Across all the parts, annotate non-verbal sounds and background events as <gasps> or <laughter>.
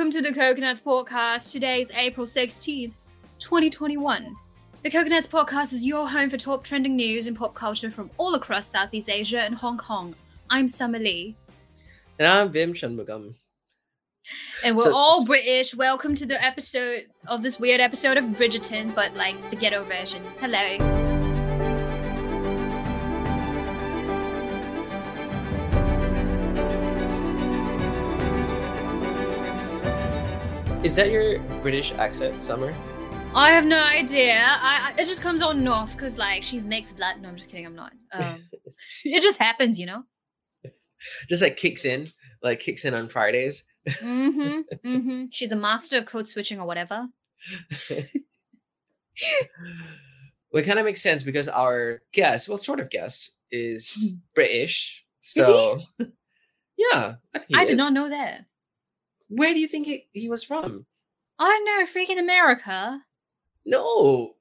welcome to the Coconuts Podcast. Today is April 16th, 2021. The Coconuts Podcast is your home for top trending news and pop culture from all across Southeast Asia and Hong Kong. I'm Summer Lee. And I'm Vim Shanmugam. And we're so, all British. Welcome to the episode of this weird episode of Bridgerton, but like the ghetto version. Hello. Is that your British accent, Summer? I have no idea. I, I it just comes on and off because like she's mixed blood. No, I'm just kidding. I'm not. Um, <laughs> it just happens, you know. Just like kicks in, like kicks in on Fridays. mm-hmm. <laughs> Mm-hmm. She's a master of code switching or whatever. <laughs> well, it kind of makes sense because our guest, well, sort of guest, is hmm. British. So, is yeah, I, I did not know that. Where do you think he, he was from? I don't know, freaking America. No.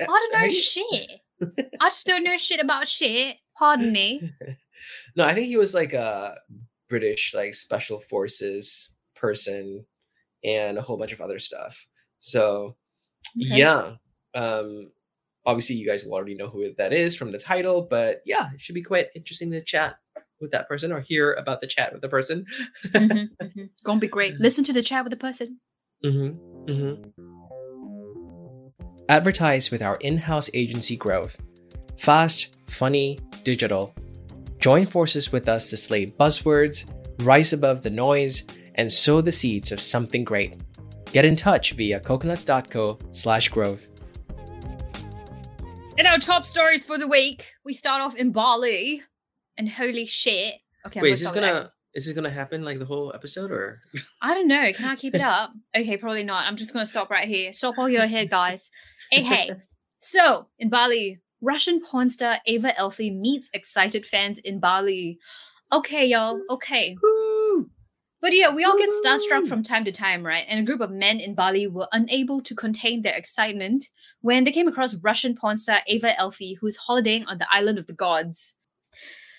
I don't know shit. <laughs> I just don't know shit about shit. Pardon me. <laughs> no, I think he was like a British like special forces person and a whole bunch of other stuff. So okay. yeah. Um obviously you guys will already know who that is from the title, but yeah, it should be quite interesting to chat with that person or hear about the chat with the person. mm-hmm, mm-hmm. Gonna be great. <laughs> Listen to the chat with the person. Mm-hmm, mm-hmm. Advertise with our in house agency growth. Fast, funny, digital. Join forces with us to slay buzzwords, rise above the noise, and sow the seeds of something great. Get in touch via coconuts.co slash grove. In our top stories for the week, we start off in Bali and holy shit. Okay, wait, is this gonna next. is this gonna happen like the whole episode or? I don't know. Can I keep it <laughs> up? okay, probably not. I'm just gonna stop right here. Stop while you're here, <laughs> guys. hey, hey. So in Bali, Russian porn star Eva Elfie meets excited fans in Bali. Okay, y'all. Okay. But yeah, we all get starstruck from time to time, right? And a group of men in Bali were unable to contain their excitement when they came across Russian porn star Eva Elfie, who's holidaying on the island of the gods.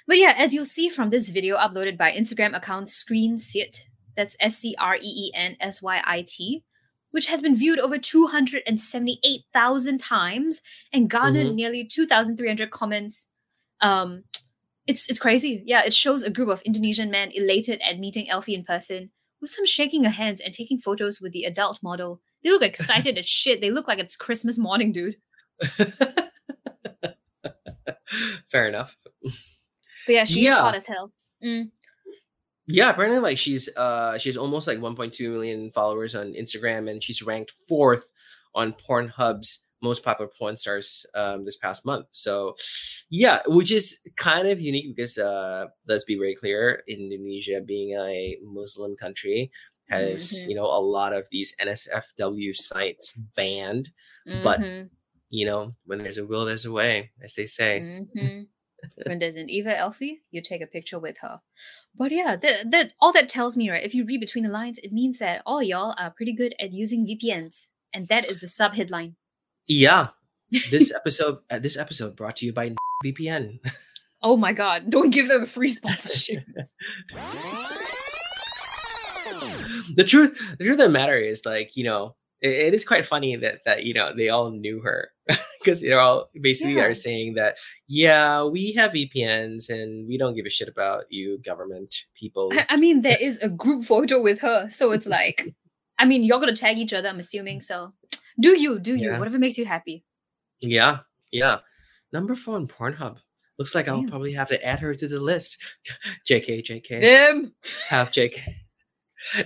But yeah, as you'll see from this video uploaded by Instagram account ScreenSyt, that's S C R E E N S Y I T, which has been viewed over 278,000 times and garnered mm-hmm. nearly 2,300 comments. Um, it's it's crazy. Yeah, it shows a group of Indonesian men elated at meeting Elfie in person, with some shaking of hands and taking photos with the adult model. They look excited as <laughs> shit. They look like it's Christmas morning, dude. <laughs> Fair enough. But yeah, she's yeah. hot as hell. Mm. Yeah, apparently, like she's uh she's almost like 1.2 million followers on Instagram, and she's ranked fourth on Pornhub's most popular porn stars um, this past month. So, yeah, which is kind of unique because uh, let's be very clear, Indonesia being a Muslim country has mm-hmm. you know a lot of these NSFW sites banned, mm-hmm. but you know when there's a will, there's a way, as they say. Mm-hmm when there's an Eva Elfie, you take a picture with her. But yeah, that that all that tells me, right? If you read between the lines, it means that all y'all are pretty good at using VPNs, and that is the sub headline. Yeah, <laughs> this episode, uh, this episode brought to you by VPN. oh my god! <laughs> Don't give them a free sponsorship. the truth, the truth of the matter is, like you know, it, it is quite funny that that you know they all knew her because they're all basically yeah. are saying that yeah we have VPNs and we don't give a shit about you government people. I, I mean there <laughs> is a group photo with her, so it's <laughs> like I mean you're gonna tag each other. I'm assuming so. Do you? Do you? Yeah. Whatever makes you happy. Yeah, yeah. Number four on Pornhub. Looks like I'll probably have to add her to the list. <laughs> JK, JK. Them. Have JK.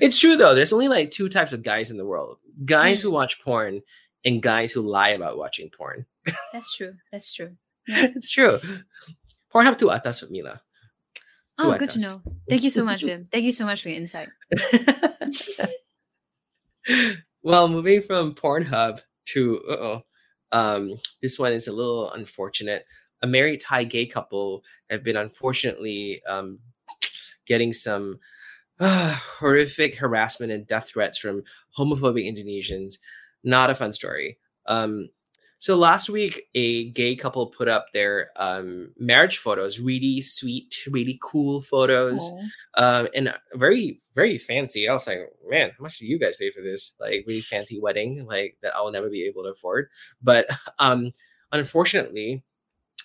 It's true though. There's only like two types of guys in the world: guys mm. who watch porn and guys who lie about watching porn. That's true. That's true. <laughs> Yeah. it's true. Pornhub to atas with Mila. Oh, good to know. Thank you so much, Vim. Thank you so much for your insight. <laughs> well, moving from Pornhub to oh, um, this one is a little unfortunate. A married Thai gay couple have been unfortunately um, getting some uh, <sighs> horrific harassment and death threats from homophobic Indonesians. Not a fun story. Um, So last week, a gay couple put up their um, marriage photos, really sweet, really cool photos, um, and very, very fancy. I was like, man, how much do you guys pay for this? Like, really fancy wedding, like that I'll never be able to afford. But <laughs> um, unfortunately,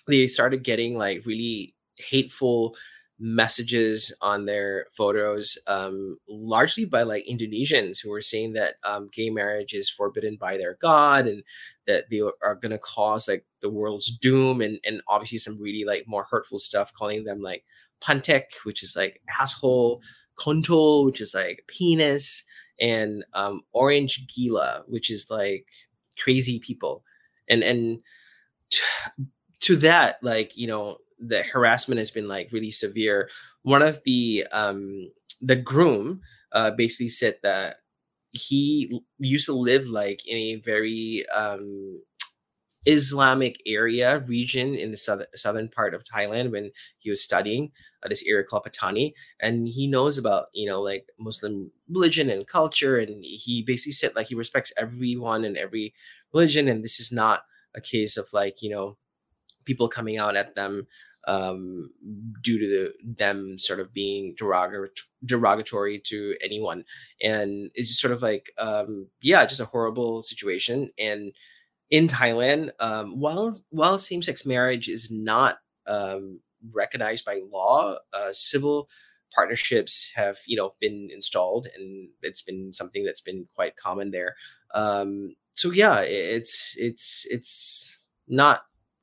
they started getting like really hateful messages on their photos um largely by like indonesians who were saying that um gay marriage is forbidden by their god and that they are going to cause like the world's doom and and obviously some really like more hurtful stuff calling them like pantek which is like asshole kontol which is like penis and um orange gila which is like crazy people. And and to, to that like you know the harassment has been like really severe. One of the um the groom uh basically said that he used to live like in a very um Islamic area region in the southern southern part of Thailand when he was studying uh, this area called Patani, and he knows about you know like Muslim religion and culture, and he basically said like he respects everyone and every religion, and this is not a case of like you know people coming out at them um, due to the, them sort of being derogatory, to anyone. And it's just sort of like, um, yeah, just a horrible situation. And in Thailand, um, while while same sex marriage is not um, recognized by law, uh, civil partnerships have you know been installed, and it's been something that's been quite common there. Um, so yeah, it's it's it's not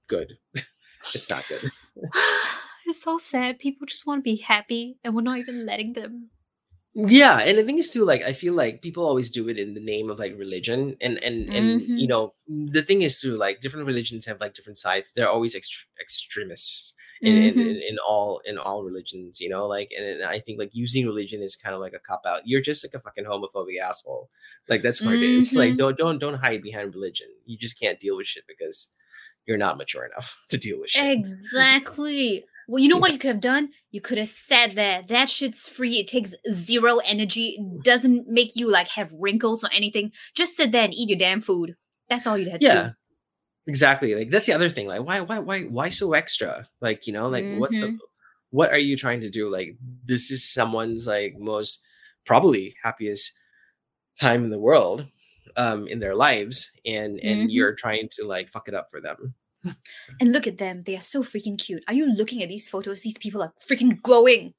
good. <laughs> it's not good. <sighs> it's so sad. People just want to be happy, and we're not even letting them. Yeah, and the thing is too, like I feel like people always do it in the name of like religion, and and and Mhm. you know the thing is too, like different religions have like different sides. They're always ext- extremists in, in, Mhm. in in all in all religions, you know. Like, and, and I think like using religion is kind of like a cop out. You're just like a fucking homophobic asshole. Like that's what it is. Like Mhm. don't don't don't hide behind religion. You just can't deal with shit because you're not mature enough <laughs> to deal with shit. Exactly. Well, you know what you could have done? You could have said that that shit's free. It takes zero energy. It doesn't make you like have wrinkles or anything. Just sit there and eat your damn food. That's all you'd have to yeah do. exactly like that's the other thing like why why why why so extra like you know like what's the mm-hmm. what are you trying to do like this is someone's like most probably happiest time in the world um in their lives and and Mhm. you're trying to like fuck it up for them <laughs> And look at them. They are so freaking cute. Are you looking at these photos? These people are freaking glowing.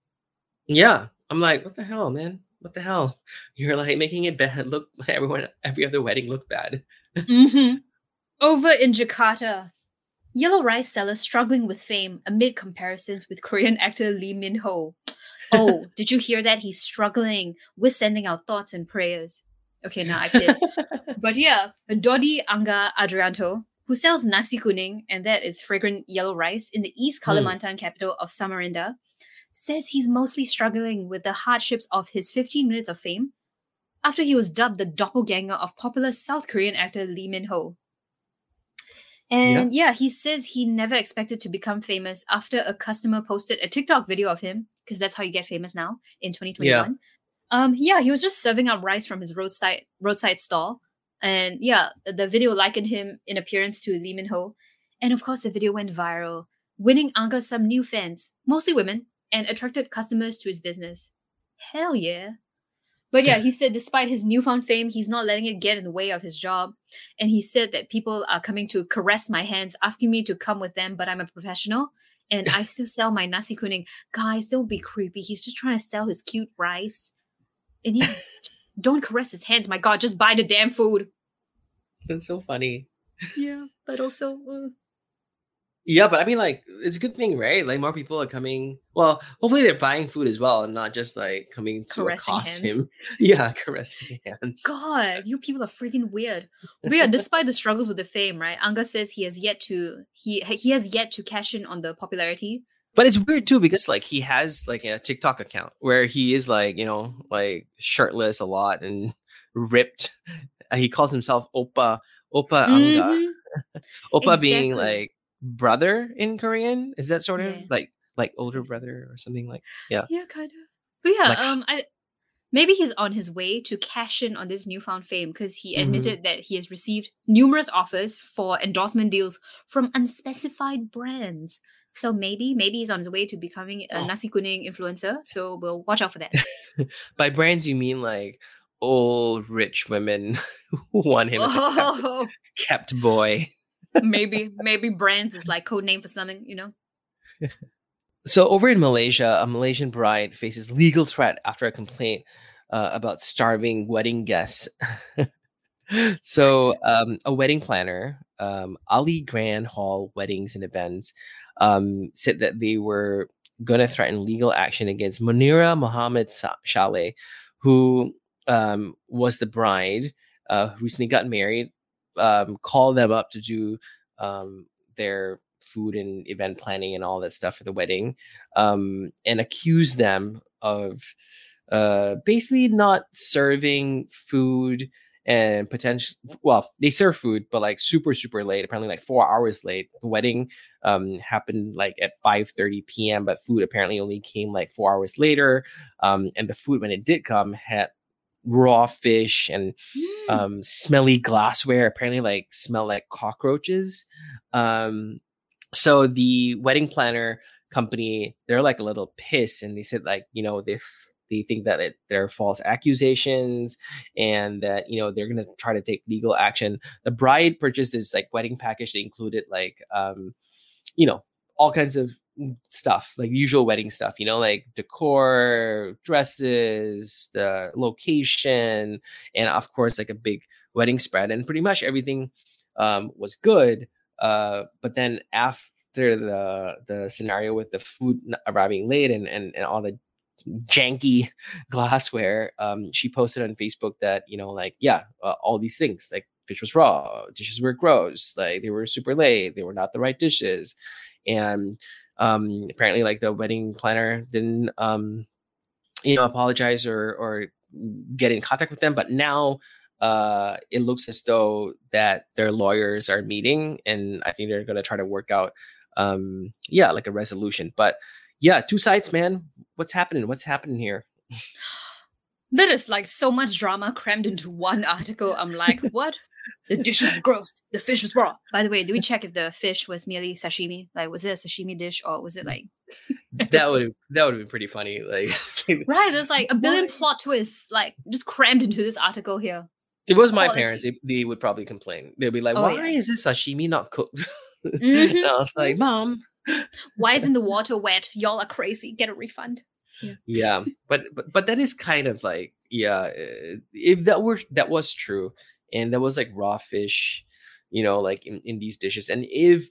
yeah i'm like what the hell man what the hell <laughs> you're like making it bad <laughs> look everyone every other wedding look bad mm-hmm. Over in Jakarta, yellow rice seller struggling with fame amid comparisons with Korean actor Lee Min Ho. Oh, did you hear that? He's struggling with sending out thoughts and prayers. Okay, now I kid. <laughs> But yeah, Dodi Angga Adrianto, who sells nasi kuning, and that is fragrant yellow rice, in the East Hmm. Kalimantan capital of Samarinda, says he's mostly struggling with the hardships of his 15 minutes of fame after he was dubbed the doppelganger of popular South Korean actor Lee Min Ho. And yeah, he says he never expected to become famous after a customer posted a TikTok video of him, because that's how you get famous now in 2021. Um, yeah, he was just serving up rice from his roadside roadside stall. And yeah, the video likened him in appearance to Lee Min Ho. And of course, the video went viral, winning Angga some new fans, mostly women, and attracted customers to his business. Hell yeah. But yeah, he said despite his newfound fame, he's not letting it get in the way of his job. And he said that people are coming to caress my hands, asking me to come with them, but I'm a professional and I still sell my nasi kuning. Guys, don't be creepy. He's just trying to sell his cute rice. And just don't caress his hands. My God, just buy the damn food. that's so funny Yeah, but also, uh, Yeah, but I mean, like, it's a good thing, right? Like, more people are coming. Well, hopefully, they're buying food as well, and not just like coming to accost him. <laughs> Yeah, caressing hands. God, you people are freaking weird. Yeah, despite the struggles with the fame, right? Angga says he has yet to he he has yet to cash in on the popularity. But it's weird too because like he has like a TikTok account where he is like you know like shirtless a lot and <laughs> ripped. Uh, he calls himself Opa Opa Angga. <laughs> Mhm. Oppa being Exactly. like brother in Korean. Is that sort of Yeah. like like older brother or something like? Yeah, yeah kind of. But yeah, Like- um, I maybe he's on his way to cash in on this newfound fame because he Mhm. admitted that he has received numerous offers for endorsement deals from unspecified brands. So maybe, maybe he's on his way to becoming a Oh. nasi kuning influencer. So we'll watch out for that. <laughs> By brands, you mean like old rich women <laughs> who want him as a kept, oh, <laughs> kept boy. maybe, maybe brands is like code name for something, you know? So over in Malaysia, a Malaysian bride faces legal threat after a complaint uh, about starving wedding guests. so um, a wedding planner, um, Ali Grand Hall Weddings and Events, um, said that they were going to threaten legal action against Munira Mohammed Sa- Shaleh, who um, was the bride uh, who recently got married, um, called them up to do um, their food and event planning and all that stuff for the wedding, um, and accused them of uh, basically not serving food and potential. Well, they serve food, but like super super late. Apparently, like four hours late. The wedding um, happened like at five thirty p.m., but food apparently only came like four hours later. Um, and the food when it did come had raw fish and Mm. um, smelly glassware. Apparently, like smell like cockroaches. Um, so the wedding planner company, they're like a little pissed, and they said like you know f- they think that it they're false accusations and that you know they're gonna try to take legal action. The bride purchased this like wedding package that included like um, you know all kinds of stuff like usual wedding stuff you know like decor dresses the location and of course like a big wedding spread and pretty much everything um, was good uh, but then after the the scenario with the food arriving late and and, and all the janky <laughs> glassware um, she posted on facebook that you know like yeah uh, all these things like fish was raw dishes were gross like they were super late they were not the right dishes. And um apparently like the wedding planner didn't um you know apologize or or get in contact with them but now uh it looks as though that their lawyers are meeting and i think they're going to try to work out um yeah like a resolution. But yeah two sides man what's happening what's happening here That is like so much drama crammed into one article. I'm like, <laughs> what? The dish is gross. The fish was raw. By the way, did we check if the fish was merely sashimi? Like, was it a sashimi dish or was it like that would that would have been pretty funny like <laughs> right? There's like a billion plot twists, like just crammed into this article here. if it was my Quality. parents they, they would probably complain they'd be like Oh, why yeah. is this sashimi not cooked <laughs> Mhm. and i was like mom Why isn't the water wet? Y'all are crazy. Get a refund. yeah but, but but that is kind of like yeah uh, if that were that was true and that was like raw fish you know like in, in these dishes and if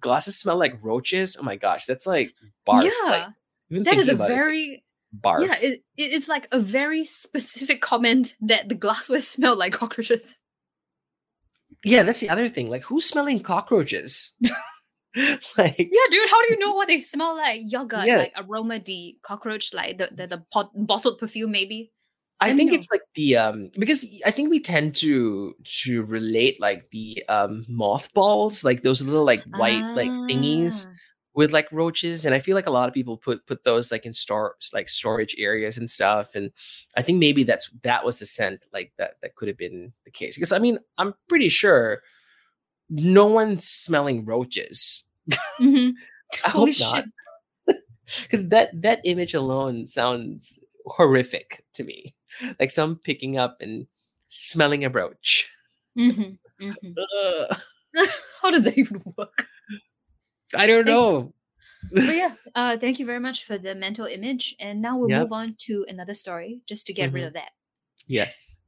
glasses smell like roaches oh my gosh that's like barf yeah, even that is a about it, like very barf yeah. It, it- it's like a very specific comment that the glassware <laughs> smelled like cockroaches. yeah that's the other thing like who's smelling cockroaches <laughs> <laughs> like Yeah, dude, how do you know what they smell like? Yogurt, Yeah. like aroma de cockroach, like the the, the pot, bottled perfume, maybe. I Let think it's like the um because I think we tend to to relate like the um mothballs, like those little like white like thingies Ah. with like roaches, and I feel like a lot of people put put those like in store like storage areas and stuff, and I think maybe that's that was the scent like that that could have been the case because I mean I'm pretty sure no one's smelling roaches. Mhm. <laughs> I Holy hope not <laughs> because that that image alone sounds horrific to me like some picking up and smelling a brooch <laughs> Mhm, mhm. How does that even work? i don't know But yeah, uh, thank you very much for the mental image. And now we'll Yep. move on to another story just to get rid Mhm. of that. yes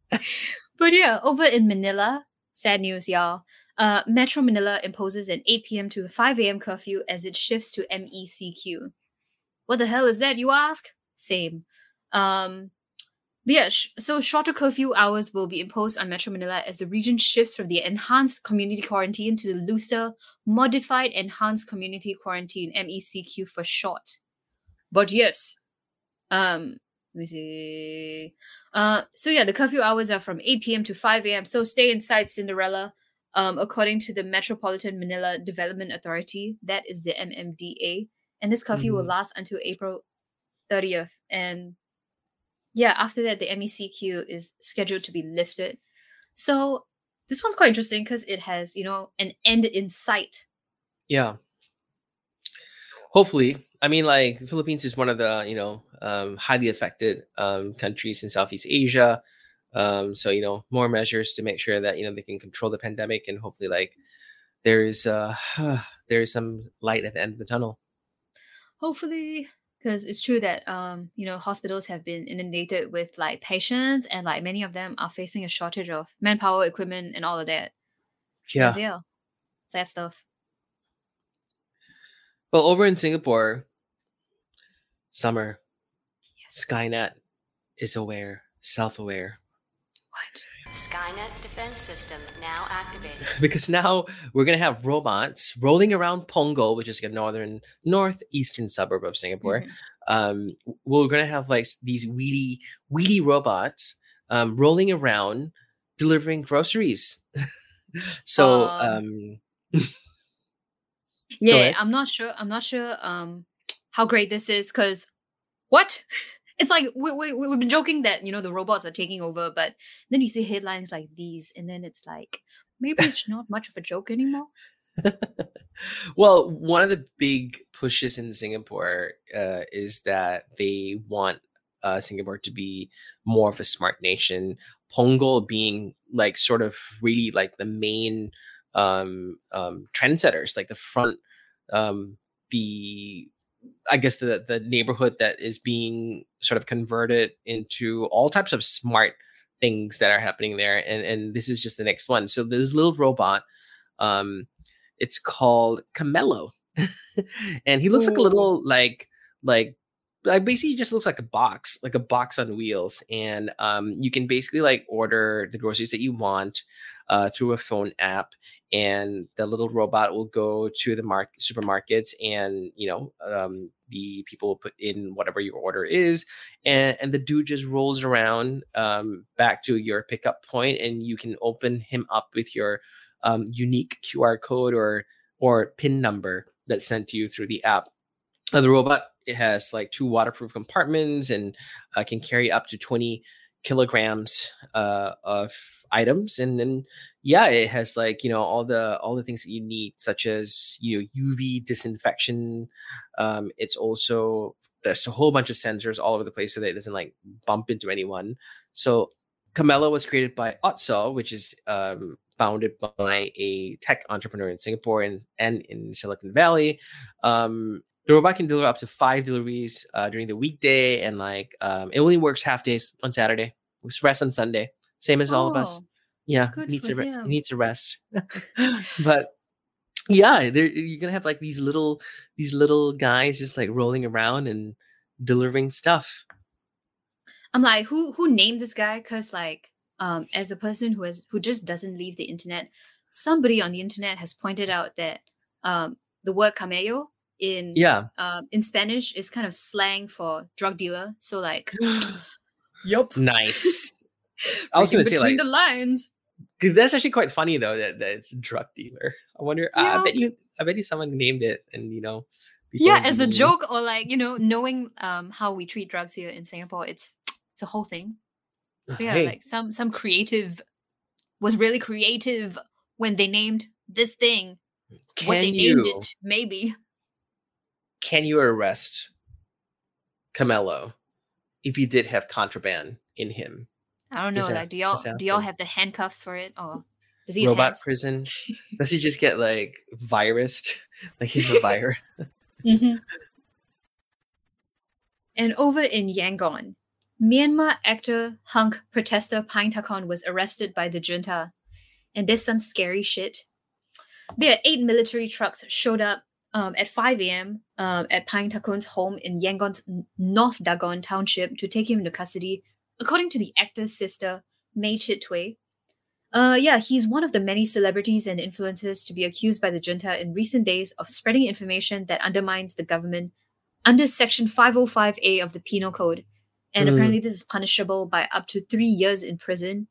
But yeah, over in Manila, sad news, y'all. Uh, Metro Manila imposes an 8 p.m. to 5 a.m. curfew as it shifts to MECQ. What the hell is that, you ask? Same. Um, but yeah, sh- so shorter curfew hours will be imposed on Metro Manila as the region shifts from the enhanced community quarantine to the looser, modified enhanced community quarantine, MECQ for short. But yes, um, let me see. Uh, so yeah, the curfew hours are from 8 p.m. to 5 a.m. So stay inside, Cinderella. Um, according to the Metropolitan Manila Development Authority, that is the MMDA, and this curfew will Mhm. last until April 30th. And yeah, after that, the MECQ is scheduled to be lifted. So this one's quite interesting because it has, you know, an end in sight. Yeah. Hopefully, I mean, like Philippines is one of the you know um, highly affected um, countries in Southeast Asia. Um, so you know more measures to make sure that you know they can control the pandemic and hopefully like there's uh <sighs> there's some light at the end of the tunnel. Hopefully, because it's true that um you know hospitals have been inundated with like patients and like many of them are facing a shortage of manpower, equipment, and all of that. Yeah. Yeah. Sad stuff. Well, over in Singapore, summer, Yes. Skynet is aware, self-aware, What? Skynet defense system now activated. <laughs> because now we're gonna have robots rolling around Punggol, which is like a northern northeastern suburb of Singapore. Mhm. Um, we're gonna have like these weedy, weedy robots um, rolling around delivering groceries. <laughs> so, Um, um, Yeah. I'm not sure. I'm not sure um how great this is because what? <laughs> It's like we, we, we- we've been joking that you know the robots are taking over, but then you see headlines like these, and then it's like maybe it's not much of a joke anymore. <laughs> well, one of the big pushes in Singapore uh, is that they want uh, Singapore to be more of a smart nation. Punggol being like sort of really like the main um, um, trendsetters, like the front, um, the I guess the the neighborhood that is being sort of converted into all types of smart things that are happening there, and and this is just the next one. So this little robot. Um, it's called Camello, <laughs> and he looks like a little like like like basically just looks like a box, like a box on wheels, and um, you can basically like order the groceries that you want uh, through a phone app, and the little robot will go to the mark supermarkets, and you know um, the people will put in whatever your order is, and and the dude just rolls around um, back to your pickup point, and you can open him up with your um, unique QR code or or PIN number that's sent to you through the app. The robot it has like two waterproof compartments and uh, can carry up to 20 kilograms uh, of items and then yeah it has like you know all the all the things that you need such as you know uv disinfection um, it's also there's a whole bunch of sensors all over the place so that it doesn't like bump into anyone so Camello was created by OTSAW, which is um, founded by a tech entrepreneur in Singapore and, and in Silicon Valley. Um, the robot can deliver up to five deliveries uh, during the weekday, and like um, it only works half days on Saturday. It's rest on Sunday, same as all of us. Oh, Yeah, good needs a re- needs a rest. <laughs> but yeah, you're gonna have like these little these little guys just like rolling around and delivering stuff. I'm like, who who named this guy? Because like, um, as a person who has who just doesn't leave the internet, somebody on the internet has pointed out that um the word camello in Yeah. um in Spanish is kind of slang for drug dealer. So like, <gasps> <gasps> yep, Nice. <laughs> I was gonna say like the lines. that's actually quite funny though that, that it's drug dealer. I wonder. I- I bet you. I bet you someone named it, and you know. Yeah, as a joke or like you know knowing um how we treat drugs here in Singapore, it's it's a whole thing. But yeah, Hey, like some some creative was really creative when they named this thing what they can named it. Maybe can you arrest Camello if he did have contraband in him? I don't know. Just a- Like, do y'all do y'all have the handcuffs for it, or does he Robot hands? prison. <laughs> Does he just get like virused? <laughs> Like he's a virus. <laughs> Mm-hmm. And over in Yangon, Myanmar actor hunk protester Paing Takhon was arrested by the junta. And there's some scary shit. There, eight military trucks showed up um, at 5 a.m. Um, at Paing Takhon's home in Yangon's North Dagon township to take him into custody, according to the actor's sister, Mei Chitway. Uh, yeah, he's one of the many celebrities and influencers to be accused by the junta in recent days of spreading information that undermines the government under Section 505A of the Penal Code. And Mm. apparently, this is punishable by up to three years in prison.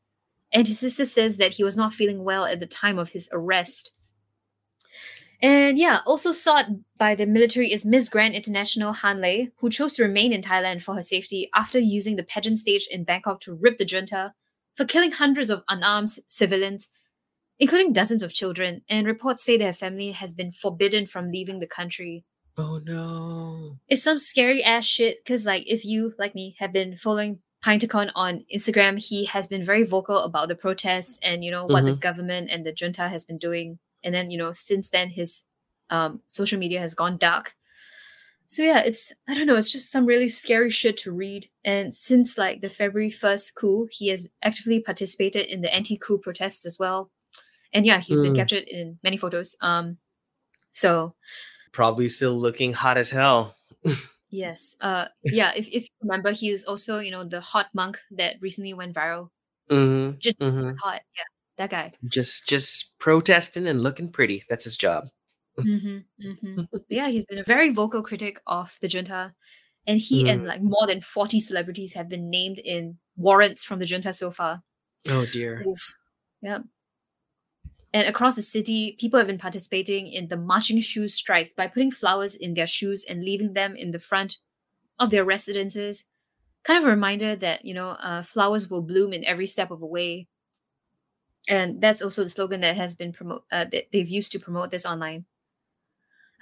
And his sister says that he was not feeling well at the time of his arrest. And yeah, also sought by the military is Miss Grand International Han Lay, who chose to remain in Thailand for her safety after using the pageant stage in Bangkok to rip the junta for killing hundreds of unarmed civilians, including dozens of children. And reports say their family has been forbidden from leaving the country. Oh no. It's some scary ass shit because, like, if you, like me, have been following Paing Takhon on Instagram, he has been very vocal about the protests and, you know, what the Mhm. government and the junta has been doing. And then, you know, since then, his um, social media has gone dark. So yeah, it's I don't know, it's just some really scary shit to read. And since like the February first coup, he has actively participated in the anti-coup protests as well. And yeah, he's been Mm. captured in many photos. Um, so Probably still looking hot as hell. yes, uh, yeah. If if you remember, he is also you know the hot monk that recently went viral. Mm-hmm. Just Mhm. hot, yeah, that guy. Just just protesting and looking pretty. That's his job. hmm hmm yeah, he's been a very vocal critic of the junta, and he and Mm. like more than forty celebrities have been named in warrants from the junta so far. Oh dear. Yeah. And across the city, people have been participating in the marching shoes strike by putting flowers in their shoes and leaving them in the front of their residences. Kind of a reminder that, you know, uh, flowers will bloom in every step of the way. And that's also the slogan that has been promote uh, that they've used to promote this online.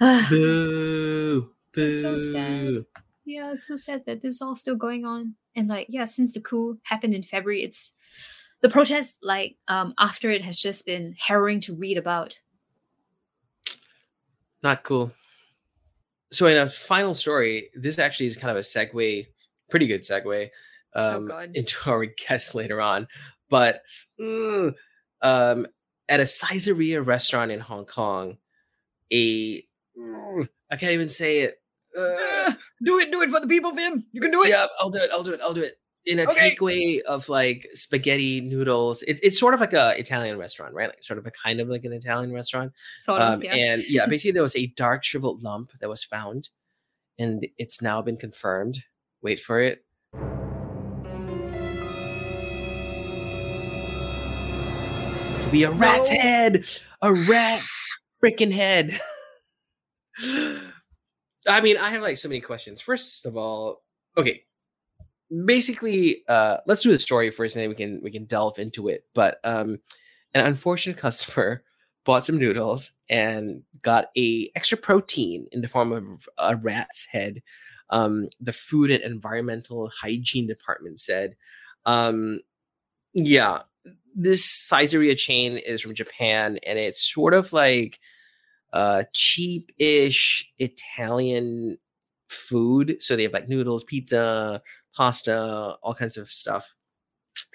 <sighs> Boo. Boo. So sad. yeah, it's so sad that this is all still going on. And like, yeah, since the coup happened in February, it's the protest like um after it has just been harrowing to read about. Not cool. So in a final story, this actually is kind of a segue, pretty good segue, um, God. into our <laughs> guest later on. But mm, um, at a Saizeriya restaurant in Hong Kong, a mm, can't even say it. Uh, <laughs> do it, do it for the people, Vim. You can do it. yeah, I'll do it. I'll do it. I'll do it. In a Okay. takeaway of like spaghetti noodles, it, it's sort of like a Italian restaurant, right? Like sort of a kind of like an Italian restaurant. Sort of, Um, yeah. And yeah, <laughs> basically there was a dark shriveled lump that was found, and it's now been confirmed. Wait for it. Be a rat's No. head, a rat <sighs> freaking head. <sighs> I mean, I have like so many questions. First of all, okay, basically, uh, let's do the story first, and then we can we can delve into it. But um, an unfortunate <laughs> customer bought some noodles and got a extra protein in the form of a rat's head. Um, the Food and Environmental Hygiene Department said, um, "Yeah, this Saizeriya chain is from Japan, and it's sort of like uh, cheap-ish Italian food. So they have like noodles, pizza, pasta, all kinds of stuff."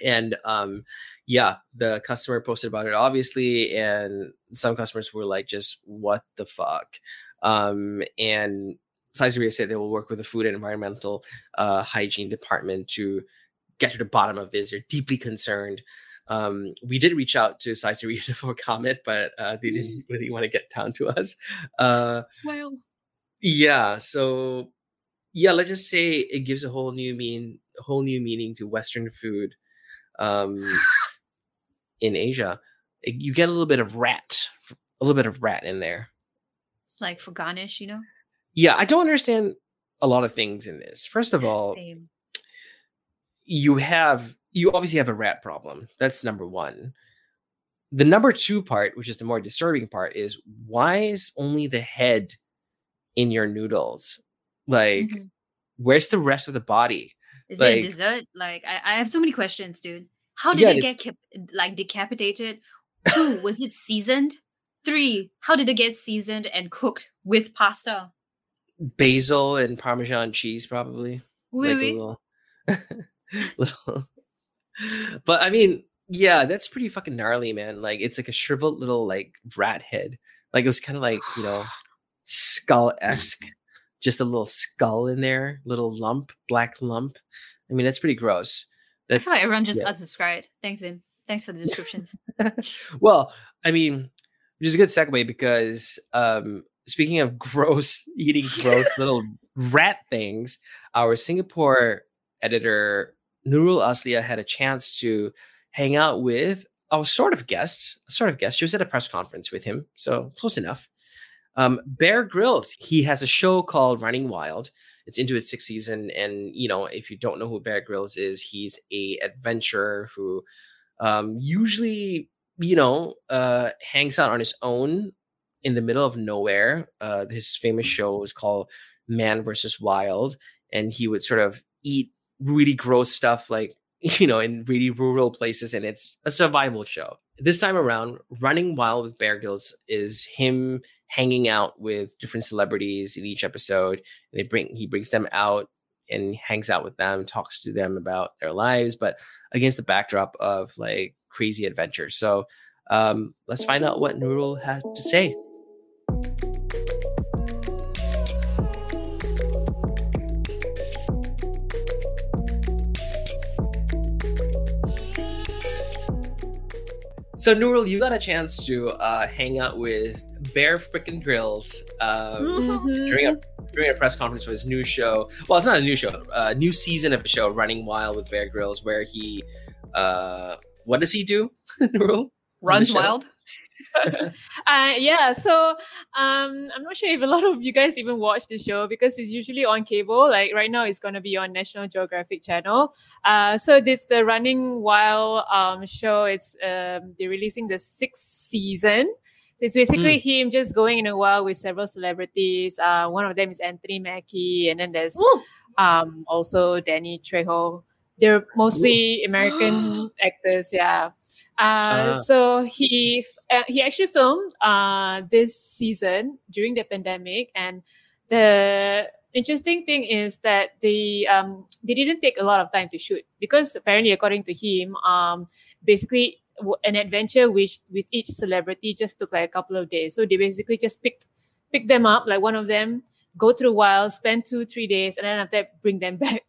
And um, yeah, the customer posted about it obviously, and some customers were like, just what the fuck? Um, and Saizeriya said they will work with the Food and Environmental uh, Hygiene Department to get to the bottom of this. They're deeply concerned. Um, we did reach out to Saizeriya <laughs> for a comment, but uh, they didn't really want to get down to us. Uh, well, yeah, so yeah, let's just say it gives a whole new mean, whole new meaning to Western food um, in Asia. It- You get a little bit of rat, a little bit of rat in there. it's like for garnish, you know. Yeah, I don't understand a lot of things in this. First of all, Same. you have you obviously have a rat problem. That's number one. The number two part, which is the more disturbing part, is why is only the head in your noodles? Like, Mhm. where's the rest of the body? Is it a dessert? Like, I, I have so many questions, dude. How did Yeah, it get cap- like decapitated? Two, was it seasoned? Three, how did it get seasoned and cooked with pasta? Basil and Parmesan cheese, probably. Oui, like a oui. little, <laughs> little. But I mean, yeah, that's pretty fucking gnarly, man. Like, it's like a shriveled little like rat head. Like it was kind of like you know, <sighs> skull esque, just a little skull in there, little lump, black lump. I mean, that's pretty gross. I feel like everyone just yeah. unsubscribed. Thanks, Vim. Thanks for the descriptions. <laughs> well, I mean, which is a good segue because um, speaking of gross, eating <laughs> gross little rat things, our Singapore editor Nurul Azliah had a chance to hang out with a sort of guest, a sort of guest. She was at a press conference with him, so close enough. Um, Bear Grylls, he has a show called Running Wild. It's into its sixth season, and you know, if you don't know who Bear Grylls is, he's a adventurer who um, usually, you know, uh, hangs out on his own in the middle of nowhere. Uh, his famous show is called Man versus Wild, and he would sort of eat really gross stuff like <laughs> you know in really rural places and it's a survival show. This time around running wild with bear grylls is him hanging out with different celebrities in each episode they bring he brings them out and hangs out with them talks to them about their lives but against the backdrop of like crazy adventures. So um, let's find out what Nurul has to say So Nurul, you got a chance to uh, hang out with Bear Frickin' Grylls um, Mm-hmm. during a during a press conference for his new show. Well, it's not a new show, a new season of a show, Running Wild with Bear Grylls, where he, uh, what does he do, <laughs> Nurul? Runs show? wild. <laughs> uh, yeah, so um, I'm not sure if a lot of you guys even watch the show because it's usually on cable. Like right now, it's going to be on National Geographic Channel. Uh, so it's the Running Wild um, show. It's um, they're releasing the sixth season. So it's basically him just going in a wild with several celebrities. Uh, one of them is Anthony Mackie, and then there's um, also Danny Trejo. They're mostly <gasps> American actors, yeah. Uh, Ah. so he f- uh, he actually filmed uh, this season during the pandemic, and the interesting thing is that they um, they didn't take a lot of time to shoot because apparently, according to him, um, basically w- an adventure which with each celebrity just took like a couple of days. So they basically just picked picked them up, like one of them, go through a while, spend two three days, and then after that bring them <laughs> back.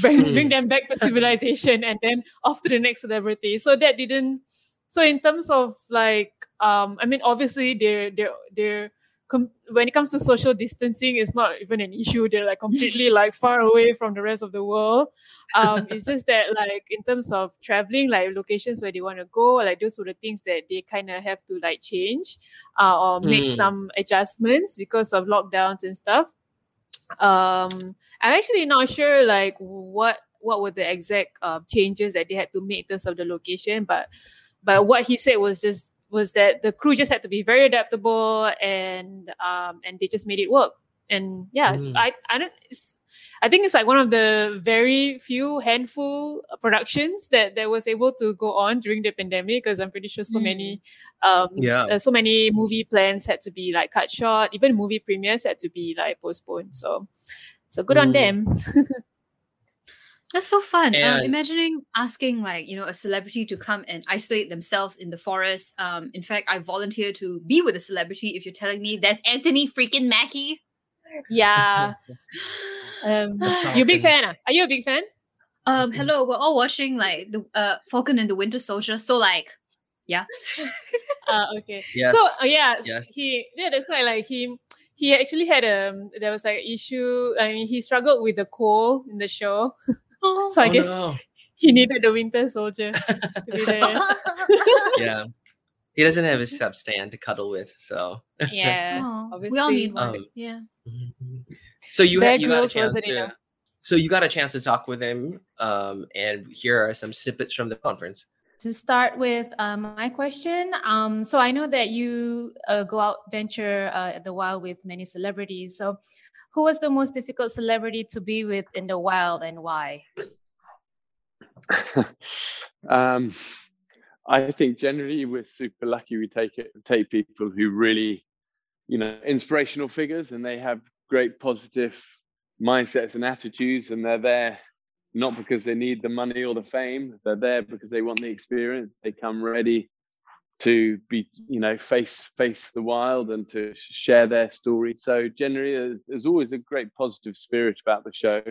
Bring, Hmm. bring them back to civilization and then off to the next celebrity. So that didn't so in terms of like um i mean obviously they're they're they're com- when it comes to social distancing it's not even an issue they're like completely <laughs> like far away from the rest of the world um it's just that like in terms of traveling like locations where they want to go like those were the things that they kind of have to like change uh, or make Mm. some adjustments because of lockdowns and stuff um i'm actually not sure like what what were the exact uh, changes that they had to make in terms of the location but but what he said was just was that the crew just had to be very adaptable and um and they just made it work and yeah it's- Mm. i i don't it's, i think it's like one of the very few handful productions that that was able to go on during the pandemic because i'm pretty sure so Mm. many um Yeah. uh, so many movie plans had to be like cut short even movie premieres had to be like postponed so so good on Mm. them <laughs> That's so fun. Um, And- imagining asking like you know a celebrity to come and isolate themselves in the forest. Um, in fact, I volunteer to be with a celebrity. If you're telling me there's Anthony freaking Mackie, yeah <laughs> um That's you a big fan ah? are you a big fan um, hello, we're all watching like the uh Falcon and the Winter Soldier. So like, uh, <laughs> okay Yes. So uh, yeah, Yes. he yeah that's why like he he actually had a there was like issue. I mean he struggled with the cold in the show, oh, so I Oh, guess no. he needed the Winter Soldier to be there. <laughs> yeah. He doesn't have his <laughs> Seb Stan to cuddle with, so. yeah, Aw, we all need one. Um, yeah. So you had you got a chance to, enough. so you got a chance to talk with him, um, and here are some snippets from the conference. To start with uh, my question. Um, so i know that you uh, go out venture uh, the wild with many celebrities. So who was the most difficult celebrity to be with in the wild and why? <laughs> Um, I think generally we're super lucky we take it take people who really, you know, inspirational figures and they have great positive mindsets and attitudes and they're there not because they need the money or the fame, they're there because they want the experience. They come ready to be, you know, face face the wild and to share their story. So generally there's, always a great positive spirit about the show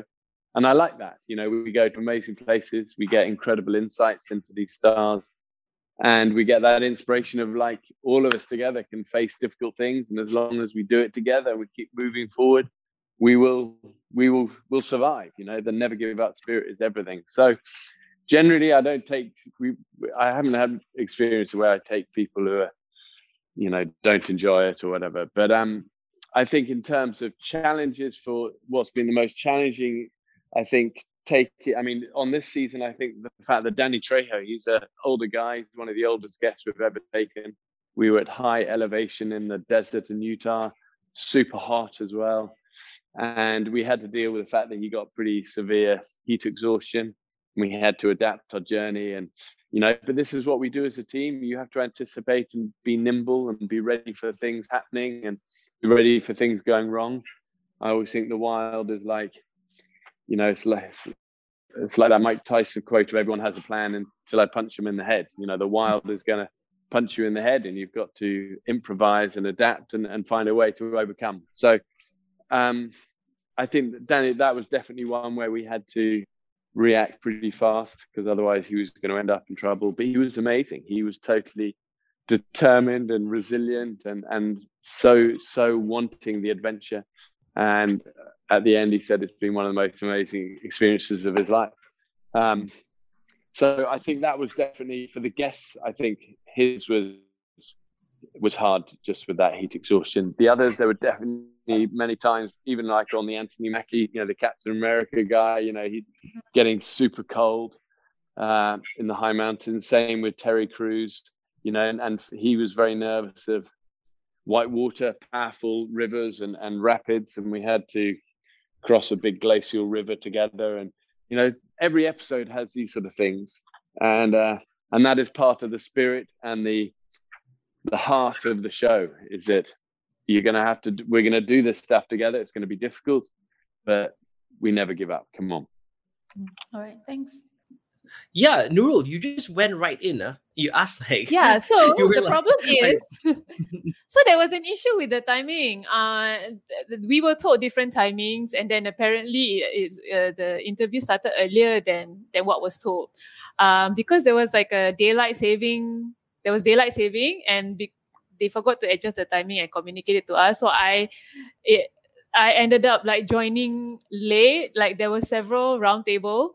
and I like that. You know, we go to amazing places, we get incredible insights into these stars, and we get that inspiration of like all of us together can face difficult things, and as long as we do it together, we keep moving forward, we will we will will survive. You know, the never give up spirit is everything. So generally, I don't take we I haven't had experience where I take people who are you know don't enjoy it or whatever. But um, I think in terms of challenges for what's been the most challenging, I think take. I mean, on this season, I think the fact that Danny Trejo, he's an older guy, he's one of the oldest guests we've ever taken. We were at high elevation in the desert in Utah, super hot as well. And we had to deal with the fact that he got pretty severe heat exhaustion. We had to adapt our journey and you know, but this is what we do as a team. You have to anticipate and be nimble and be ready for things happening and be ready for things going wrong. I always think the wild is like, you know, it's like it's like that Mike Tyson quote of everyone has a plan until I punch them in the head. You know, the wild is gonna punch you in the head and you've got to improvise and adapt and, and find a way to overcome. So um I think Danny, that was definitely one where we had to react pretty fast because otherwise he was going to end up in trouble. But he was amazing. He was totally determined and resilient and and so so wanting the adventure. And at the end, he said it's been one of the most amazing experiences of his life. Um, so I think that was definitely for the guests. I think his was was hard just with that heat exhaustion. The others, there were definitely many times, even like on the Anthony Mackie, you know, the Captain America guy, you know, he getting super cold uh, in the high mountains. Same with Terry Crews, you know, and, and he was very nervous of white water, powerful rivers and, and rapids, and we had to cross a big glacial river together. And you know, every episode has these sort of things, and uh, and that is part of the spirit and the the heart of the show. Is that you're going to have to we're going to do this stuff together. It's going to be difficult but we never give up. Come on. All right thanks. Yeah nurul you just went right in huh? you asked like yeah <laughs> so the like, problem <laughs> is <laughs> so there was an issue with the timing. Uh we were told different timings and then apparently it, uh, the interview started earlier than than what was told. Um because there was like a daylight saving there was daylight saving and be- they forgot to adjust the timing and communicate it to us. So I it, I ended up like joining late. Like there were several roundtable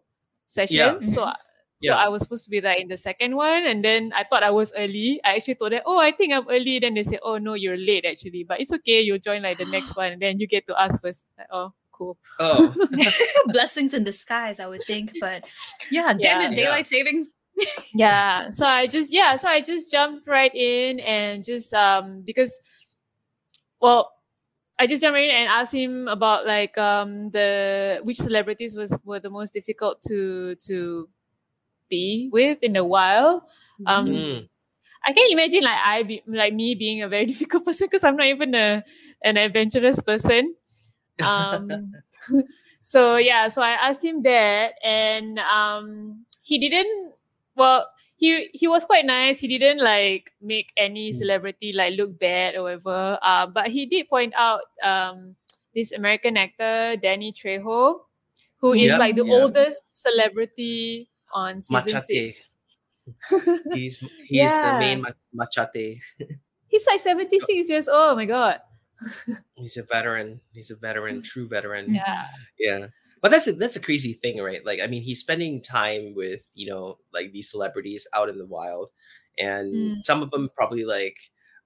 sessions. Yeah. So Mm-hmm. Yeah. so I was supposed to be like in the second one, and then I thought I was early. I actually told them, "Oh, I think I'm early." Then they said, "Oh no, you're late actually, but it's okay. You join like the <gasps> next one, and then you get to ask first. Like, oh, cool. oh <laughs> <laughs> Blessings in disguise, I would think. But yeah, damn Yeah. it, daylight savings. Yeah so i just yeah so i just jumped right in and just um because well i just jumped right in and asked him about like um the which celebrities was were the most difficult to to be with in a while. um Mm. I can imagine like I be like me being a very <laughs> difficult person because I'm not even a an adventurous person. Um <laughs> <laughs> so yeah, so I asked him that and um he didn't well he he was quite nice. He didn't like make any celebrity like look bad or whatever. Uh, but he did point out um this American actor Danny Trejo, who is Yep. like the Yeah. oldest celebrity on season Machete. six. <laughs> he's he's the main ma- machete He's like 76 years old. Oh my god. <laughs> he's a veteran he's a veteran true veteran Yeah. yeah but that's a, that's a crazy thing right? Like i mean he's spending time with you know like these celebrities out in the wild and Mm. some of them probably like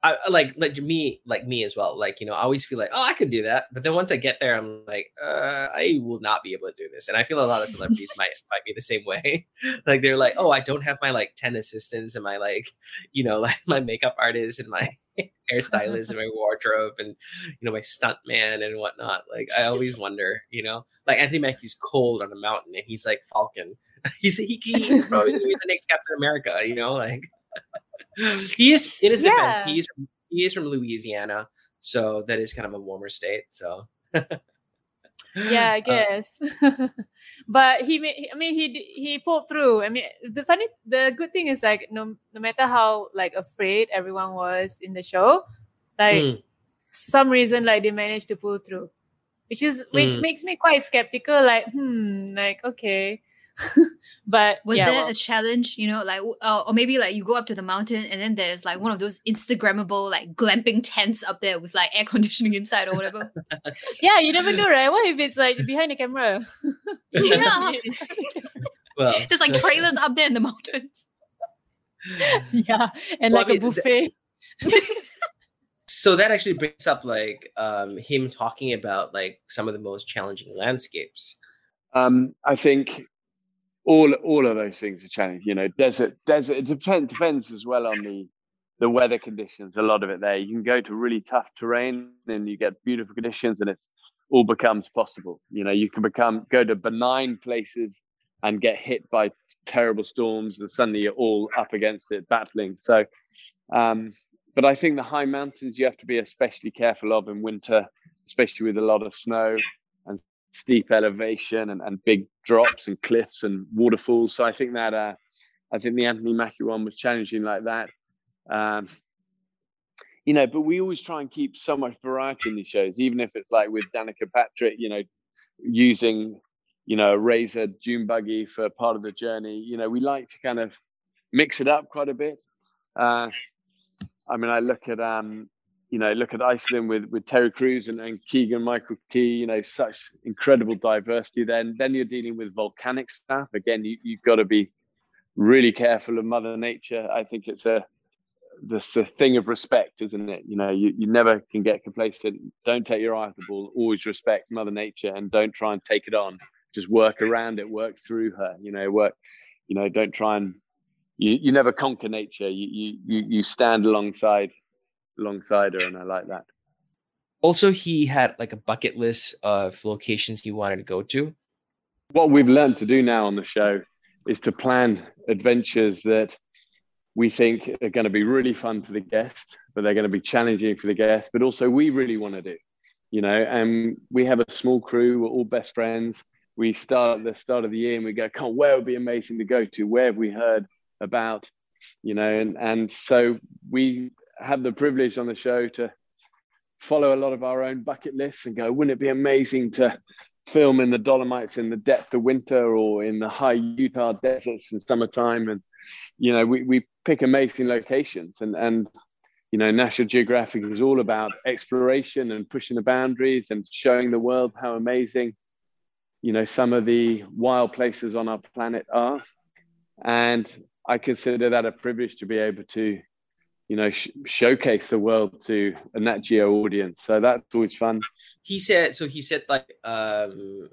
I like like me like me as well. Like you know i always feel like oh i could do that. But then once i get there i'm like uh i will not be able to do this. And i feel a lot of <laughs> celebrities might might be the same way. <laughs> Like they're like oh i don't have my like 10 assistants and my like you know <laughs> like my makeup artist and my <laughs> hairstylist and my wardrobe and you know my stunt man and whatnot like i <laughs> always wonder you know like anthony mackie's cold on a mountain and he's like falcon. <laughs> He's he, he's probably gonna be the next captain america you know like he is in his defense he's he is from louisiana so that is kind of a warmer state so Yeah, I Uh, guess. <laughs> but he made, I mean, he he pulled through. I mean, the funny, the good thing is like no no matter how like afraid everyone was in the show, like Mm. some reason like they managed to pull through, which is which Mm. makes me quite skeptical. Like, hmm, like okay, <laughs> but Was yeah, there well, a challenge, you know, like, uh, or maybe like you go up to the mountain and then there's like one of those Instagrammable like glamping tents up there with like air conditioning <laughs> inside or whatever? <laughs> yeah, you never know, right? What if it's like behind the camera? Yeah. well There's like trailers up there in the mountains. yeah, and Well, I like mean, a the- buffet. so that actually brings up like um, him talking about like some of the most challenging landscapes. Um, I think all all of those things are challenging. You know, desert desert. It depends depends as well on the the weather conditions. A lot of it there. You can go to really tough terrain and you get beautiful conditions, and it's all becomes possible. You know, you can become go to benign places and get hit by terrible storms, and suddenly you're all up against it, battling. So, um, but I think the high mountains you have to be especially careful of in winter, especially with a lot of snow steep elevation and, and big drops and cliffs and waterfalls. So I think that uh, I think the Anthony Mackie one was challenging like that. Um, you know, but we always try and keep so much variety in these shows, even if it's like with Danica Patrick, you know, using, you know, a razor dune buggy for part of the journey. You know, we like to kind of mix it up quite a bit. Uh, I mean, I look at um, you know, look at Iceland with with Terry Crews and, and Keegan Michael Key, you know, such incredible diversity. Then then you're dealing with volcanic stuff. Again, you, you've got to be really careful of Mother Nature. I think it's a this a thing of respect, isn't it? You know, you, you never can get complacent. Don't take your eye off the ball. Always respect Mother Nature and don't try and take it on. Just work around it, work through her. You know, work. You know, don't try and you, you never conquer nature. You, you you stand alongside alongside her, and I like that. Also, he had like a bucket list of locations he wanted to go to. What we've learned to do now on the show is to plan adventures that we think are going to be really fun for the guest, but they're going to be challenging for the guest, but also we really want to do, you know. And we have a small crew, we're all best friends. We start at the start of the year and we go, "Come, where would be amazing to go to? Where have we heard about?" You know, and and so we have the privilege on the show to follow a lot of our own bucket lists and go, "Wouldn't it be amazing to?" film in the Dolomites in the depth of winter or in the high Utah deserts in summertime and you know, we, we pick amazing locations and, and, you know, National Geographic is all about exploration and pushing the boundaries and showing the world how amazing, you know, some of the wild places on our planet are. And I consider that a privilege to be able to, you know, sh- showcase the world to a Nat Geo audience. So that's always fun. He said, so he said like, um,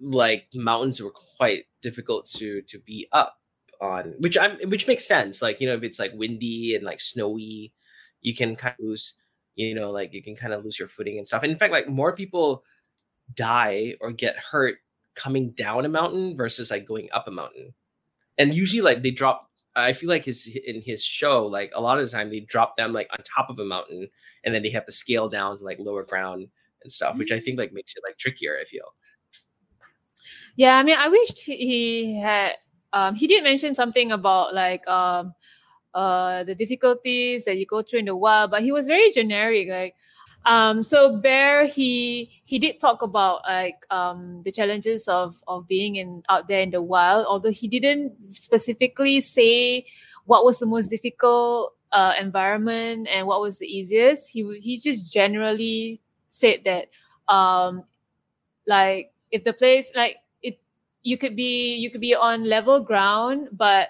like mountains were quite difficult to to be up on which I'm which makes sense. Like, you know, if it's like windy and like snowy, you can kind of lose, you know, like you can kind of lose your footing and stuff. And in fact, like more people die or get hurt coming down a mountain versus like going up a mountain. And usually like they drop I feel like his in his show, like a lot of the time they drop them like on top of a mountain and then they have to scale down to like lower ground and stuff, which I think like makes it like trickier, I feel. Yeah, I mean I wished he had um, he did mention something about like um, uh, the difficulties that you go through in the wild, but he was very generic. Like, um, so Bear, he he did talk about like um, the challenges of of being in out there in the wild, although he didn't specifically say what was the most difficult uh, environment and what was the easiest. He he just generally said that um, like if the place like it you could be you could be on level ground but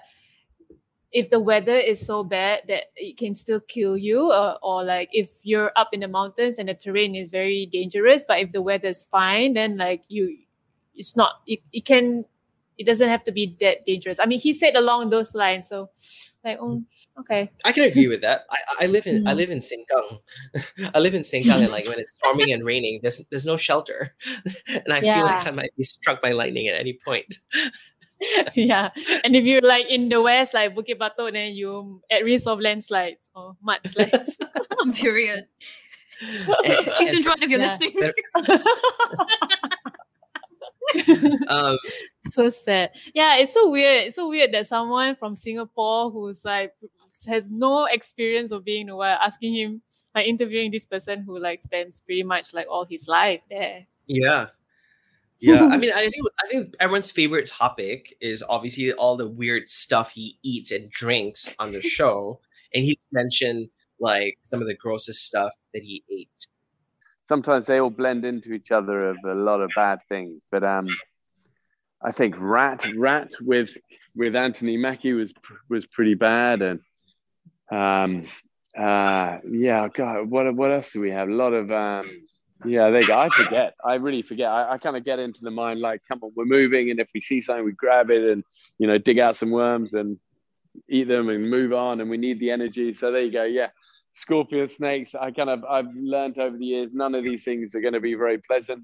if the weather is so bad that it can still kill you or, or like if you're up in the mountains and the terrain is very dangerous but if the weather is fine then like you it's not it, it can it doesn't have to be that dangerous. I mean he said along those lines so like oh okay. I can agree with that. I, I live in i mm. live in sengkang. <laughs> I live in sengkang and like when it's storming and raining there's there's no shelter. <laughs> And i yeah. feel like i might be struck by lightning at any point <laughs> <laughs> yeah and if you're like in the west like bukit batok then you at risk of landslides or mudslides <laughs> period <laughs> she's in front if you're yeah. listening um, so sad. Yeah, it's so weird. It's so weird that someone from Singapore who's like has no experience of being in the wild asking him like interviewing this person who like spends pretty much like all his life there. Yeah. Yeah, I <laughs> mean, I think I think everyone's favorite topic is obviously all the weird stuff he eats and drinks on the show, and he mentioned like some of the grossest stuff that he ate sometimes they all blend into each other of a lot of bad things. But um, I think Rat Rat with with Anthony Mackie was was pretty bad, and um, Uh, yeah, God, what what else do we have? A lot of um, yeah, there you go. I forget. I really forget. I, I kind of get into the mind like, come on, we're moving, and if we see something, we grab it and you know dig out some worms and eat them and move on. And we need the energy. So there you go. Yeah, scorpion, snakes. I kind of I've learned over the years none of these things are going to be very pleasant,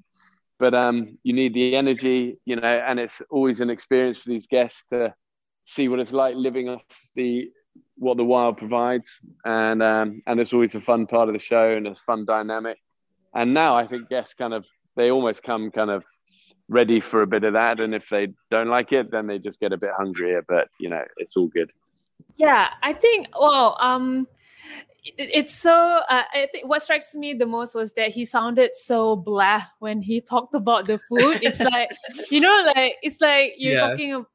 but um, you need the energy, you know, and it's always an experience for these guests to see what it's like living off the what the wild provides, and um, and it's always a fun part of the show and a fun dynamic. And now I think guests kind of they almost come kind of ready for a bit of that, and if they don't like it, then they just get a bit hungrier. But you know, it's all good. Yeah, I think. Well, um, it's so uh, i think what strikes me the most was that he sounded so blah when he talked about the food it's <laughs> like you know like it's like you're yeah. talking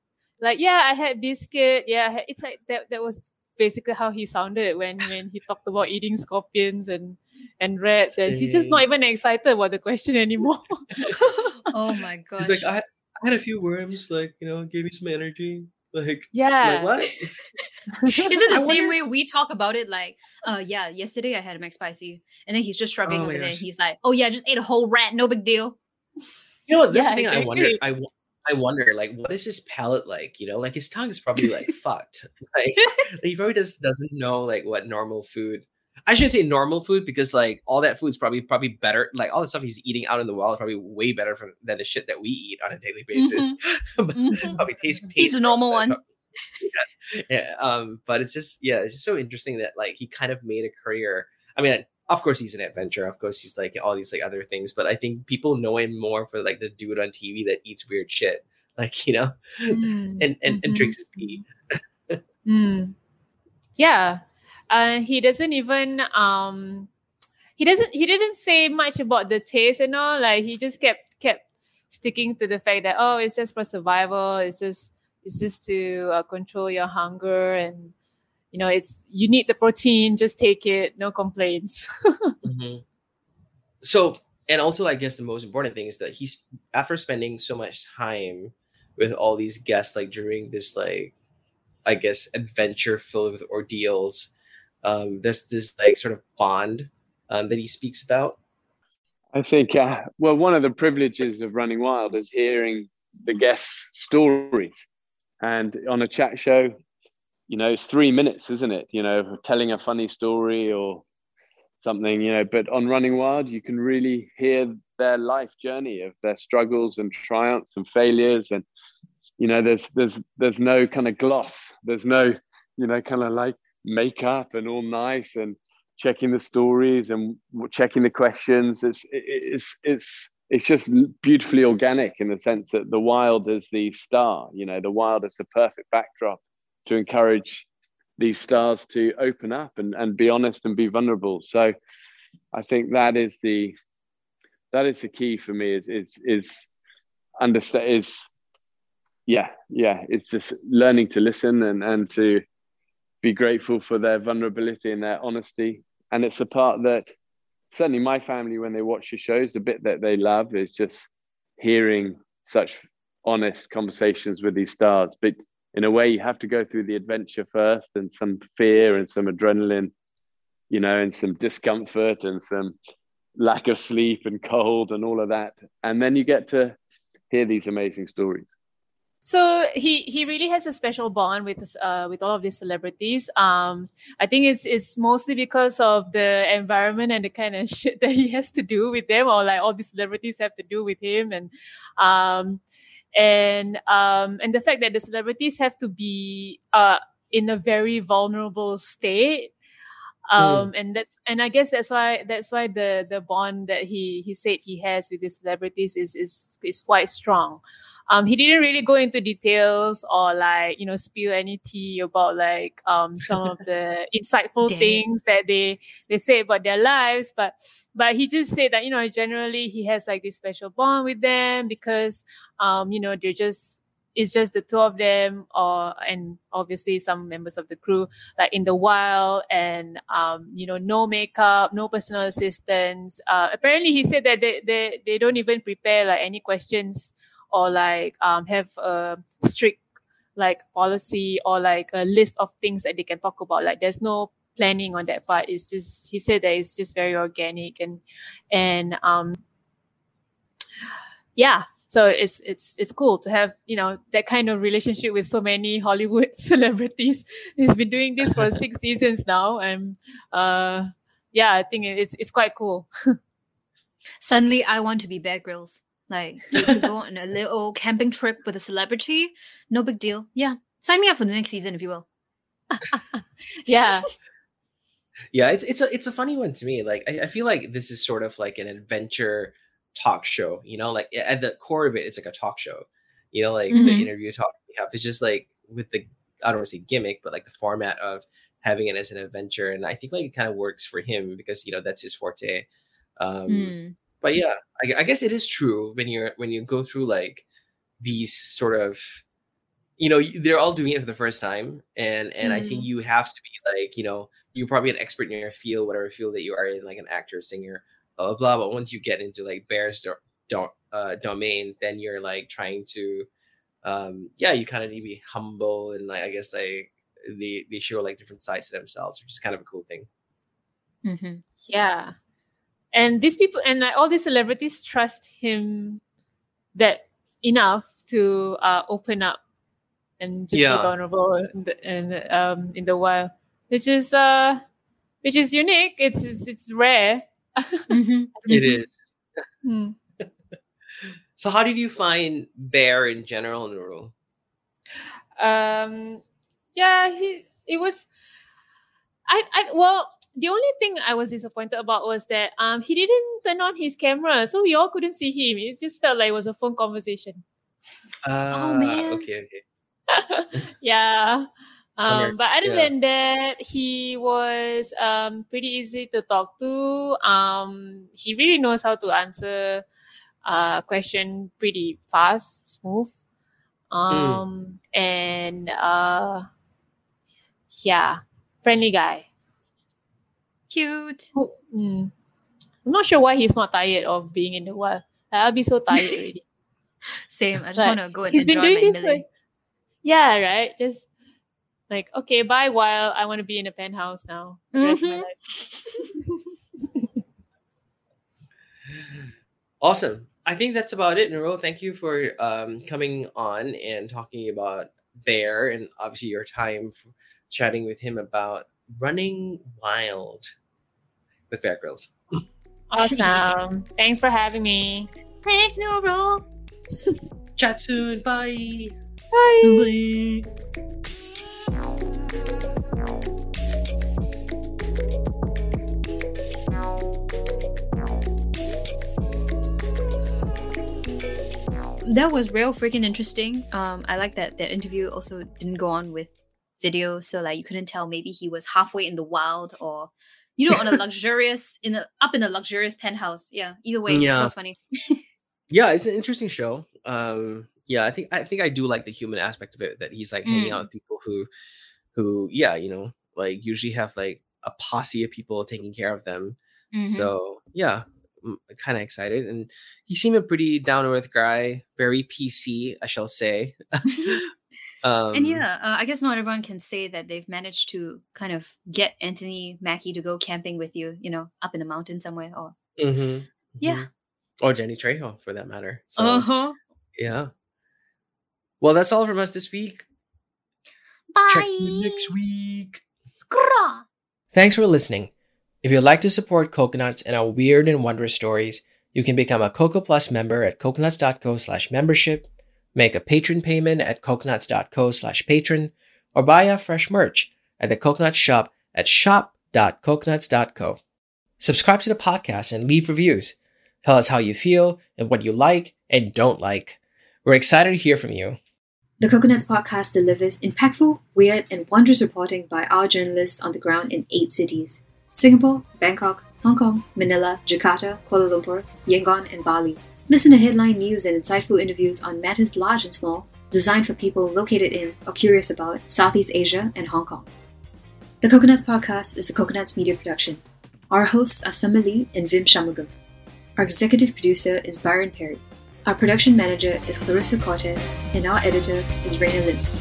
like yeah i had biscuit yeah it's like that that was basically how he sounded when when he talked about eating scorpions and and rats and he's just not even excited about the question anymore <laughs> oh my <laughs> god he's like I, I had a few worms like you know gave me some energy like, yeah. Like what? <laughs> Is it the I same wonder... way we talk about it? Like, uh, yeah, yesterday I had a McSpicy, and then he's just shrugging oh over there. He's like, oh yeah, just ate a whole rat, no big deal. You know, this yeah, thing exactly. I wonder, I, I wonder, like, what is his palate like? You know, like his tongue is probably like fucked. Like, he probably just doesn't know like what normal food I shouldn't say normal food because like all that food's probably probably better. Like all the stuff he's eating out in the wild is probably way better from, than the shit that we eat on a daily basis. Mm-hmm. <laughs> mm-hmm. probably tastes. Taste he's a normal one. <laughs> yeah, yeah. Um, but it's just yeah, it's just so interesting that like he kind of made a career. I mean, of course he's an adventurer. Of course he's like all these like other things. But I think people know him more for like the dude on TV that eats weird shit, <laughs> like you know, mm. and and, mm-hmm. and drinks his pee. mm. Yeah, uh, he doesn't even um he doesn't he didn't say much about the taste and all. Like he just kept kept sticking to the fact that oh it's just for survival. It's just it's just to uh, control your hunger and you know it's you need the protein just take it. No complaints. <laughs> Mm-hmm. so and also i guess the most important thing is that he's after spending so much time with all these guests like during this like i guess adventure filled with ordeals um, there's this like sort of bond um, that he speaks about. I think, uh, well, one of the privileges of running wild is hearing the guests' stories. And on a chat show, you know, it's three minutes, isn't it? You know, telling a funny story or something, you know, but on running wild, you can really hear their life journey of their struggles and triumphs and failures. And, you know, there's, there's, there's no kind of gloss. There's no, you know, kind of like, makeup and all nice and checking the stories and checking the questions. It's it's it's it's just beautifully organic in the sense that the wild is the star. You know, the wild is the perfect backdrop to encourage these stars to open up and, and be honest and be vulnerable. So I think that is the that is the key for me is is is understand is yeah yeah it's just learning to listen and and to be grateful for their vulnerability and their honesty. And it's a part that certainly my family, when they watch the shows, the bit that they love is just hearing such honest conversations with these stars. But in a way, you have to go through the adventure first and some fear and some adrenaline, you know, and some discomfort and some lack of sleep and cold and all of that. And then you get to hear these amazing stories. So he he really has a special bond with uh with all of these celebrities. Um, I think it's it's mostly because of the environment and the kind of <laughs> shit that he has to do with them, or like all these celebrities have to do with him, and um, and um, and the fact that the celebrities have to be uh in a very vulnerable state um mm. and that's and i guess that's why that's why the the bond that he he said he has with the celebrities is is is quite strong um, he didn't really go into details or like you know spill any tea about like um, some of the <laughs> insightful things that they they say about their lives but but he just said that you know generally he has like this special bond with them because um, you know they're just it's just the two of them or and obviously some members of the crew like in the wild and um you know no makeup no personal assistance. Uh apparently he said that they they, they don't even prepare like any questions or like um, have a strict like policy or like a list of things that they can talk about. Like there's no planning on that part. It's just he said that it's just very organic and and um yeah. So it's it's it's cool to have you know that kind of relationship with so many Hollywood <laughs> celebrities. He's been doing this for six <laughs> seasons now, and uh, yeah, I think it's it's quite cool. <laughs> Suddenly, I want to be Bear Grylls. Like you could go on a <laughs> little camping trip with a celebrity. No big deal. Yeah, sign me up for the next season if you will. <laughs> yeah, yeah it's it's a it's a funny one to me like I, I, feel like this is sort of like an adventure talk show you know like at the core of it it's like a talk show you know like mm-hmm. the interview talk we have it's just like with the i don't want to say gimmick but like the format of having it as an adventure and i think like it kind of works for him because you know that's his forte um mm. But yeah I, I guess it is true when you're when you go through like these sort of you know they're all doing it for the first time and and mm. i think mm. you have to be like you know you're probably an expert in your field whatever field that you are in like an actor singer blah blah blah but once you get into like bears do- don't uh domain then you're like trying to um yeah you kind of need to be humble and like i guess like they they show like different sides to themselves which is kind of a cool thing mm-hmm. yeah and these people and like, all these celebrities trust him that enough to uh open up and just yeah. be vulnerable in the, in, um, in the wild, which is uh, which is unique. It's it's, it's rare. mm-hmm. <laughs> It is. Mm. so, how did you find Bear in general, Nurul? Um, yeah, he it was. I I well, the only thing I was disappointed about was that um he didn't turn on his camera, so we all couldn't see him. It just felt like it was a phone conversation. Uh, oh man. Okay, okay. <laughs> yeah. Um, but other yeah. than that, he was um, pretty easy to talk to. Um, he really knows how to answer a uh, question pretty fast, smooth. Hmm. Um, mm. And uh, yeah, friendly guy. Cute. mm, I'm not sure why he's not tired of being in the wild. I'll be so tired <laughs> already. Same. I just want to go and he's been doing this. Like, yeah, right. Just like okay, bye. While I want to be in a penthouse now. Mm-hmm. <laughs> awesome. I think that's about it, Nurul. Thank you for um, coming on and talking about Bear and obviously your time chatting with him about running wild with Bear Grylls. Awesome. Thanks for having me. Thanks, Nurul. <laughs> Chat soon. Bye. Bye. That was real freaking interesting. Um, I like that that interview also didn't go on with video, so like you couldn't tell maybe he was halfway in the wild or you know on a <laughs> luxurious in a up in a luxurious penthouse. Yeah, either way, yeah. it was funny. yeah, it's an interesting show. Um, yeah, I think I think I do like the human aspect of it that he's like mm. hanging out mm. with people who who yeah, you know, like usually have like a posse of people taking care of them. Mm-hmm. So, yeah, I'm kind of excited and he seemed a pretty down to earth guy, very PC, I shall say. <laughs> um, and yeah, uh, I guess not everyone can say that they've managed to kind of get Anthony Mackie to go camping with you, you know, up in the mountain somewhere or mm-hmm, yeah. Mm-hmm. Or Danny Trejo for that matter. So, uh-huh. Yeah. Well, that's all from us this week. Bye. Check you next week. Thanks for listening. If you'd like to support Coconuts and our weird and wondrous stories, you can become a Coco Plus member at coconuts.co slash membership, make a patron payment at coconuts.co slash patron, or buy our fresh merch at the Coconuts shop at shop.coconuts.co. Subscribe to the podcast and leave reviews. Tell us how you feel and what you like and don't like. We're excited to hear from you. The Coconuts podcast delivers impactful, weird, and wondrous reporting by our journalists on the ground in eight cities Singapore, Bangkok, Hong Kong, Manila, Jakarta, Kuala Lumpur, Yangon, and Bali. Listen to headline news and insightful interviews on matters large and small, designed for people located in or curious about Southeast Asia and Hong Kong. The Coconuts podcast is a Coconuts media production. Our hosts are Summer Lee and Vim Shanmugam. Our executive producer is Byron Perry. Our production manager is Clarissa Cortez, and our editor is Raina Lim.